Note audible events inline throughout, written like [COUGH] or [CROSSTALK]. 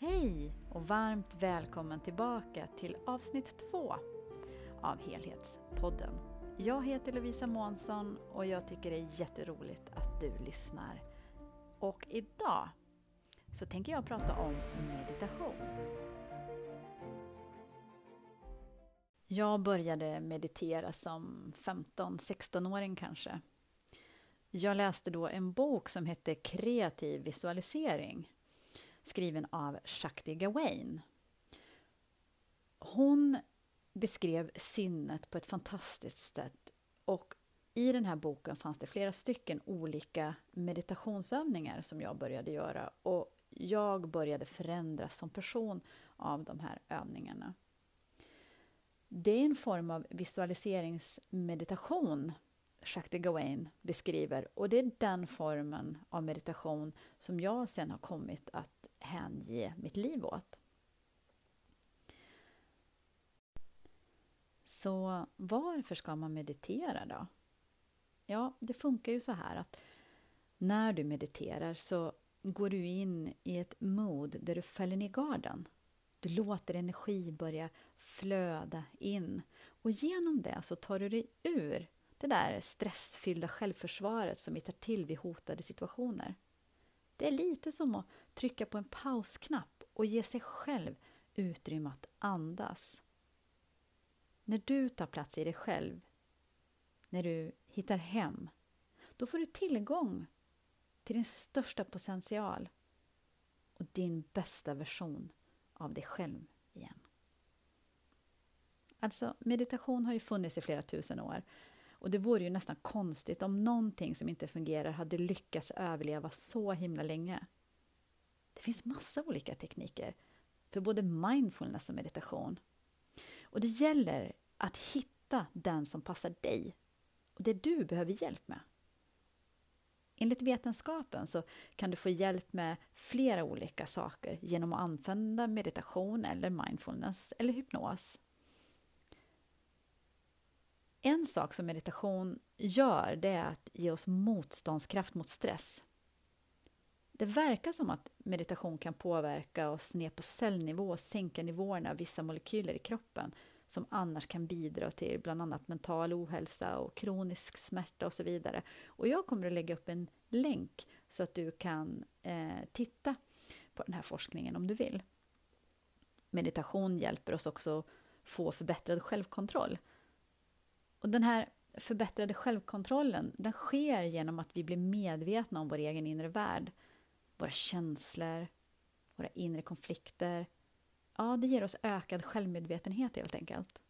Hej och varmt välkommen tillbaka till avsnitt två av Helhetspodden. Jag heter Lovisa Månsson och jag tycker det är jätteroligt att du lyssnar. Och idag så tänker jag prata om meditation. Jag började meditera som 15-16-åring kanske. Jag läste då en bok som hette Kreativ visualisering skriven av Shakti Gawain. Hon beskrev sinnet på ett fantastiskt sätt och i den här boken fanns det flera stycken olika meditationsövningar som jag började göra och jag började förändras som person av de här övningarna. Det är en form av visualiseringsmeditation Shakti Gawain beskriver och det är den formen av meditation som jag sen har kommit att hänge mitt liv åt. Så varför ska man meditera då? Ja, det funkar ju så här att när du mediterar så går du in i ett mod där du fäller ner garden. Du låter energi börja flöda in och genom det så tar du dig ur det där stressfyllda självförsvaret som vi tar till vid hotade situationer. Det är lite som att trycka på en pausknapp och ge sig själv utrymme att andas. När du tar plats i dig själv, när du hittar hem, då får du tillgång till din största potential och din bästa version av dig själv igen. Alltså, meditation har ju funnits i flera tusen år och det vore ju nästan konstigt om någonting som inte fungerar hade lyckats överleva så himla länge. Det finns massa olika tekniker för både mindfulness och meditation. Och det gäller att hitta den som passar dig och det du behöver hjälp med. Enligt vetenskapen så kan du få hjälp med flera olika saker genom att använda meditation eller mindfulness eller hypnos. En sak som meditation gör det är att ge oss motståndskraft mot stress. Det verkar som att meditation kan påverka oss ner på cellnivå och sänka nivåerna av vissa molekyler i kroppen som annars kan bidra till bland annat mental ohälsa och kronisk smärta och så vidare. Och jag kommer att lägga upp en länk så att du kan eh, titta på den här forskningen om du vill. Meditation hjälper oss också få förbättrad självkontroll och den här förbättrade självkontrollen den sker genom att vi blir medvetna om vår egen inre värld, våra känslor, våra inre konflikter. Ja, det ger oss ökad självmedvetenhet helt enkelt.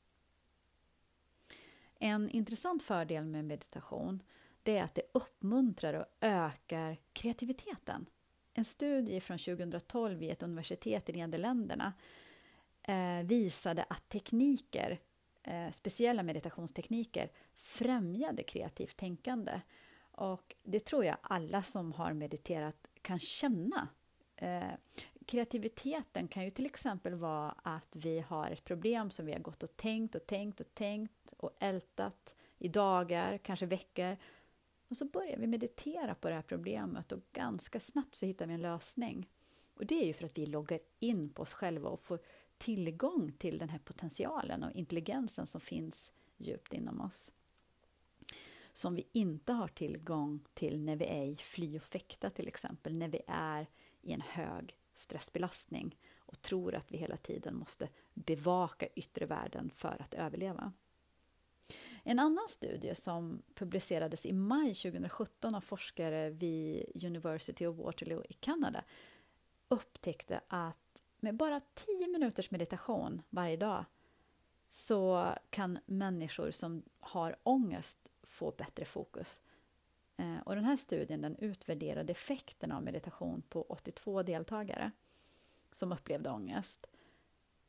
En intressant fördel med meditation det är att det uppmuntrar och ökar kreativiteten. En studie från 2012 vid ett universitet i Nederländerna eh, visade att tekniker eh, speciella meditationstekniker främjade kreativt tänkande. Och det tror jag alla som har mediterat kan känna. Eh, kreativiteten kan ju till exempel vara att vi har ett problem som vi har gått och tänkt och tänkt och tänkt och ältat i dagar, kanske veckor. Och så börjar vi meditera på det här problemet och ganska snabbt så hittar vi en lösning. Och det är ju för att vi loggar in på oss själva och får tillgång till den här potentialen och intelligensen som finns djupt inom oss. Som vi inte har tillgång till när vi är i fly och fäkta till exempel, när vi är i en hög stressbelastning och tror att vi hela tiden måste bevaka yttre världen för att överleva. En annan studie som publicerades i maj 2017 av forskare vid University of Waterloo i Kanada upptäckte att med bara 10 minuters meditation varje dag så kan människor som har ångest få bättre fokus. Eh, och den här studien den utvärderade effekterna av meditation på 82 deltagare som upplevde ångest.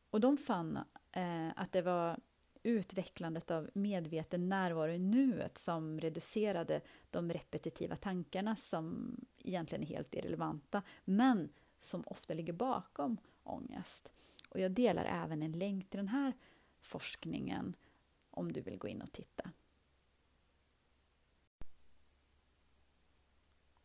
Och de fann eh, att det var utvecklandet av medveten närvaro i nuet som reducerade de repetitiva tankarna som egentligen är helt irrelevanta, men som ofta ligger bakom ångest. Och jag delar även en länk till den här forskningen om du vill gå in och titta.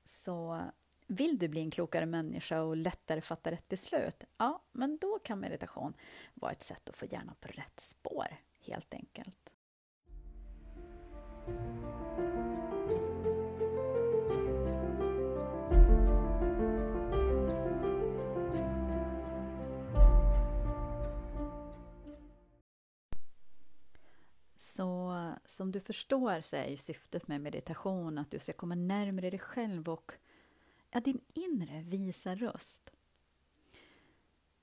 Så Vill du bli en klokare människa och lättare fatta rätt beslut? Ja, men då kan meditation vara ett sätt att få hjärnan på rätt spår, helt enkelt. Så som du förstår så är ju syftet med meditation att du ska komma närmare dig själv och ja, din inre visa röst.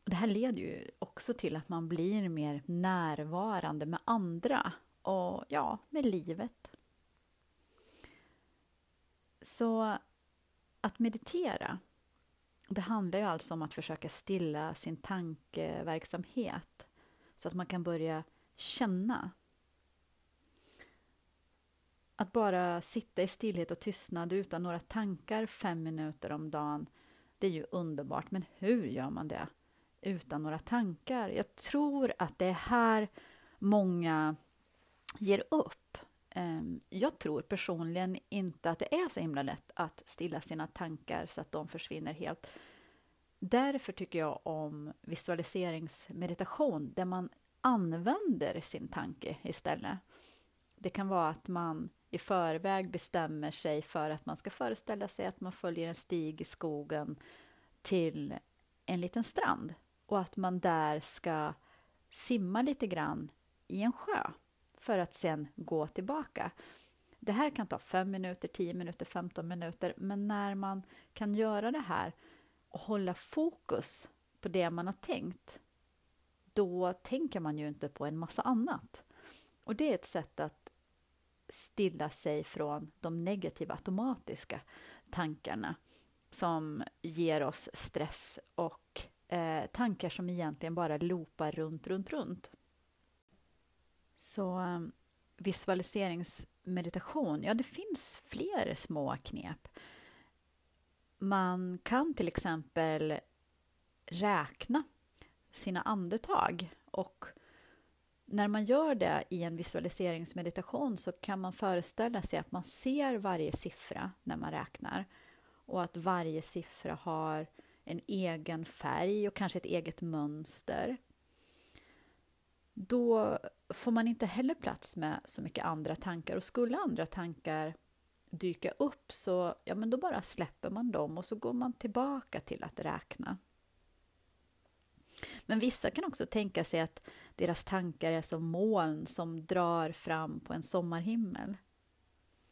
det här leder ju också till att man blir mer närvarande med andra och ja, med livet. Så att meditera, det handlar ju alltså om att försöka stilla sin tankeverksamhet så att man kan börja känna att bara sitta i stillhet och tystnad utan några tankar fem minuter om dagen, det är ju underbart. Men hur gör man det utan några tankar? Jag tror att det är här många ger upp. Ehm, jag tror personligen inte att det är så himla lätt att stilla sina tankar så att de försvinner helt. Därför tycker jag om visualiseringsmeditation där man använder sin tanke istället. Det kan vara att man i förväg bestämmer sig för att man ska föreställa sig att man följer en stig i skogen till en liten strand och att man där ska simma lite grann i en sjö för att sen gå tillbaka. Det här kan ta 5 minuter, 10 minuter, 15 minuter, men när man kan göra det här och hålla fokus på det man har tänkt, då tänker man ju inte på en massa annat. Och det är ett sätt att stilla sig från de negativa automatiska tankarna som ger oss stress och eh, tankar som egentligen bara loopar runt, runt, runt. Så eh, visualiseringsmeditation, ja det finns fler små knep. Man kan till exempel räkna sina andetag och när man gör det i en visualiseringsmeditation så kan man föreställa sig att man ser varje siffra när man räknar och att varje siffra har en egen färg och kanske ett eget mönster. Då får man inte heller plats med så mycket andra tankar och skulle andra tankar dyka upp så ja, men då bara släpper man dem och så går man tillbaka till att räkna. Men vissa kan också tänka sig att deras tankar är som moln som drar fram på en sommarhimmel.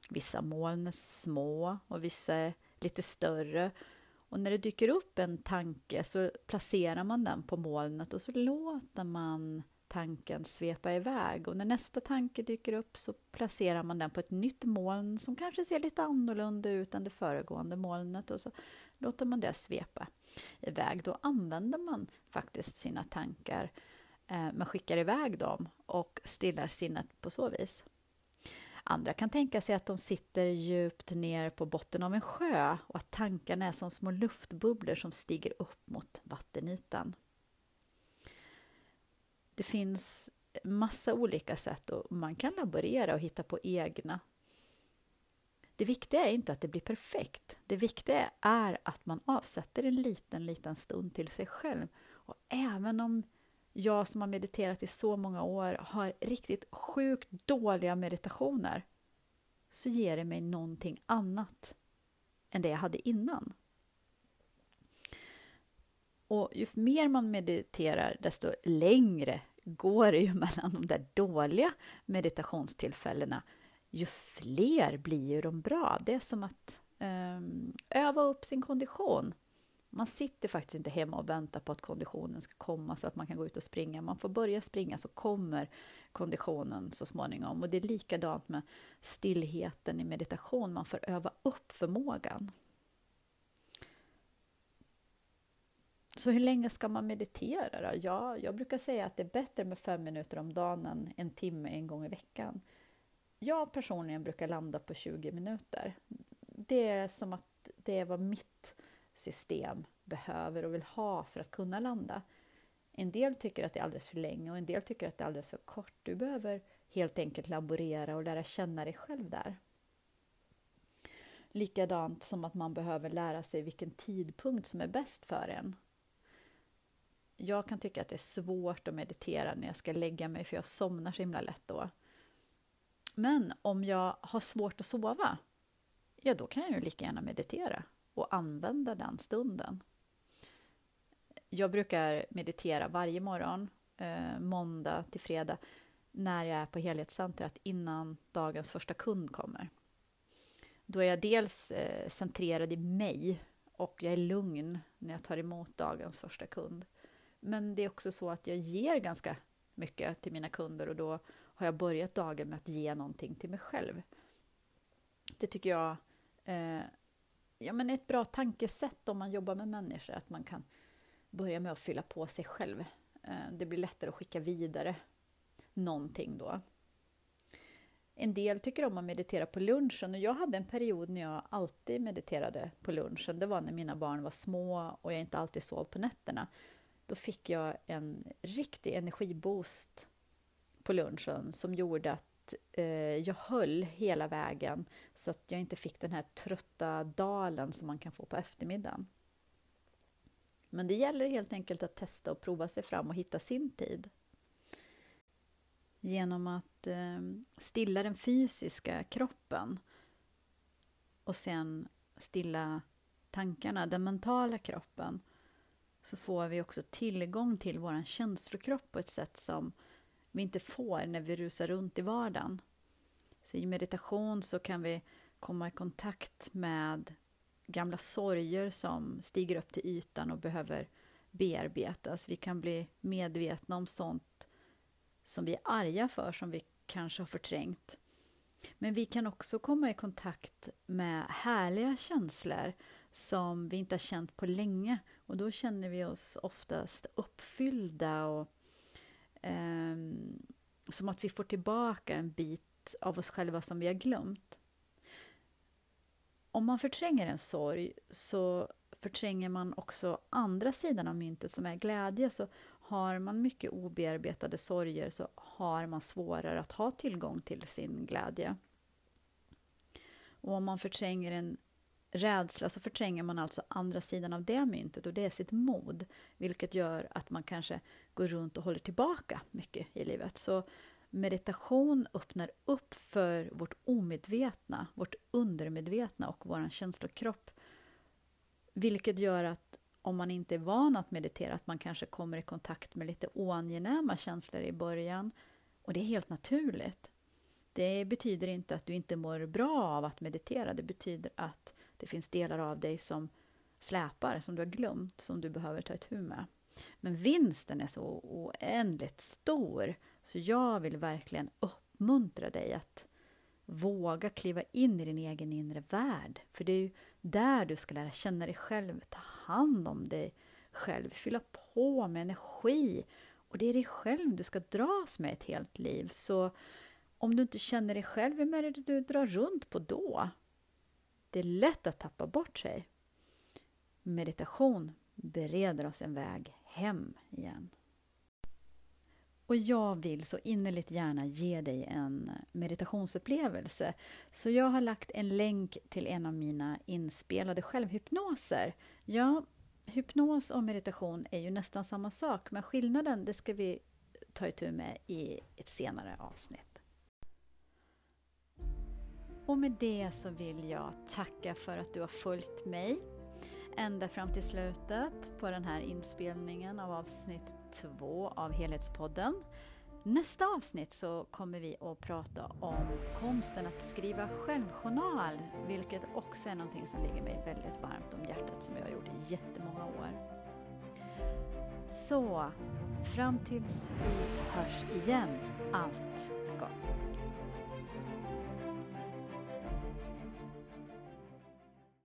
Vissa moln är små och vissa är lite större. Och när det dyker upp en tanke så placerar man den på molnet och så låter man tanken svepa iväg. Och när nästa tanke dyker upp så placerar man den på ett nytt moln som kanske ser lite annorlunda ut än det föregående molnet och så låter man det svepa iväg. Då använder man faktiskt sina tankar eh, men skickar iväg dem och stillar sinnet på så vis. Andra kan tänka sig att de sitter djupt ner på botten av en sjö och att tankarna är som små luftbubblor som stiger upp mot vattenytan. Det finns massa olika sätt och man kan laborera och hitta på egna. Det viktiga är inte att det blir perfekt. Det viktiga är att man avsätter en liten, liten stund till sig själv. Och även om jag som har mediterat i så många år har riktigt sjukt dåliga meditationer så ger det mig någonting annat än det jag hade innan. Och ju mer man mediterar, desto längre går det ju [LAUGHS] mellan de där dåliga meditationstillfällena. Ju fler blir ju de bra. Det är som att um, öva upp sin kondition. Man sitter faktiskt inte hemma och väntar på att konditionen ska komma så att man kan gå ut och springa. Man får börja springa så kommer konditionen så småningom. Och det är likadant med stillheten i meditation. Man får öva upp förmågan. Så hur länge ska man meditera då? Ja, jag brukar säga att det är bättre med fem minuter om dagen än en timme en gång i veckan. Jag personligen brukar landa på 20 minuter. Det är som att det är vad mitt system behöver och vill ha för att kunna landa. En del tycker att det är alldeles för länge och en del tycker att det är alldeles för kort. Du behöver helt enkelt laborera och lära känna dig själv där. Likadant som att man behöver lära sig vilken tidpunkt som är bäst för en. Jag kan tycka att det är svårt att meditera när jag ska lägga mig för jag somnar så himla lätt då. Men om jag har svårt att sova, ja då kan jag ju lika gärna meditera och använda den stunden. Jag brukar meditera varje morgon, eh, måndag till fredag, när jag är på helhetscentret innan dagens första kund kommer. Då är jag dels eh, centrerad i mig och jag är lugn när jag tar emot dagens första kund. Men det är också så att jag ger ganska mycket till mina kunder och då har jag börjat dagen med att ge någonting till mig själv. Det tycker jag eh, ja, men är ett bra tankesätt om man jobbar med människor, att man kan börja med att fylla på sig själv. Eh, det blir lättare att skicka vidare någonting då. En del tycker om att meditera på lunchen och jag hade en period när jag alltid mediterade på lunchen. Det var när mina barn var små och jag inte alltid sov på nätterna. Då fick jag en riktig energiboost på lunchen som gjorde att eh, jag höll hela vägen så att jag inte fick den här trötta dalen som man kan få på eftermiddagen. Men det gäller helt enkelt att testa och prova sig fram och hitta sin tid. Genom att eh, stilla den fysiska kroppen och sen stilla tankarna, den mentala kroppen, så får vi också tillgång till vår känslokropp på ett sätt som vi inte får när vi rusar runt i vardagen. Så i meditation så kan vi komma i kontakt med gamla sorger som stiger upp till ytan och behöver bearbetas. Vi kan bli medvetna om sånt som vi är arga för, som vi kanske har förträngt. Men vi kan också komma i kontakt med härliga känslor som vi inte har känt på länge och då känner vi oss oftast uppfyllda och eh, som att vi får tillbaka en bit av oss själva som vi har glömt. Om man förtränger en sorg så förtränger man också andra sidan av myntet som är glädje. Så har man mycket obearbetade sorger så har man svårare att ha tillgång till sin glädje. Och om man förtränger en rädsla så förtränger man alltså andra sidan av det myntet och det är sitt mod, vilket gör att man kanske går runt och håller tillbaka mycket i livet. Så meditation öppnar upp för vårt omedvetna, vårt undermedvetna och vår känslokropp, vilket gör att om man inte är van att meditera, att man kanske kommer i kontakt med lite oangenäma känslor i början. Och det är helt naturligt. Det betyder inte att du inte mår bra av att meditera. Det betyder att det finns delar av dig som släpar, som du har glömt, som du behöver ta itu med. Men vinsten är så oändligt stor, så jag vill verkligen uppmuntra dig att våga kliva in i din egen inre värld. För det är ju där du ska lära känna dig själv, ta hand om dig själv, fylla på med energi. Och det är dig själv du ska dras med ett helt liv. Så om du inte känner dig själv, vem är det du drar runt på då? Det är lätt att tappa bort sig. Meditation bereder oss en väg hem igen. Och jag vill så innerligt gärna ge dig en eh, meditationsupplevelse. Så jag har lagt en länk till en av mina inspelade självhypnoser. Ja, hypnos och meditation är ju nästan samma sak, men skillnaden det ska vi ta itu med i ett senare avsnitt. Och med det så vill jag tacka för att du har följt mig ända fram till slutet på den här inspelningen av avsnitt två av Helhetspodden. Nästa avsnitt så kommer vi att prata om konsten att skriva självjournal, vilket också är någonting som ligger mig väldigt varmt om hjärtat som jag har gjort i jättemånga år. Så, fram tills vi hörs igen, allt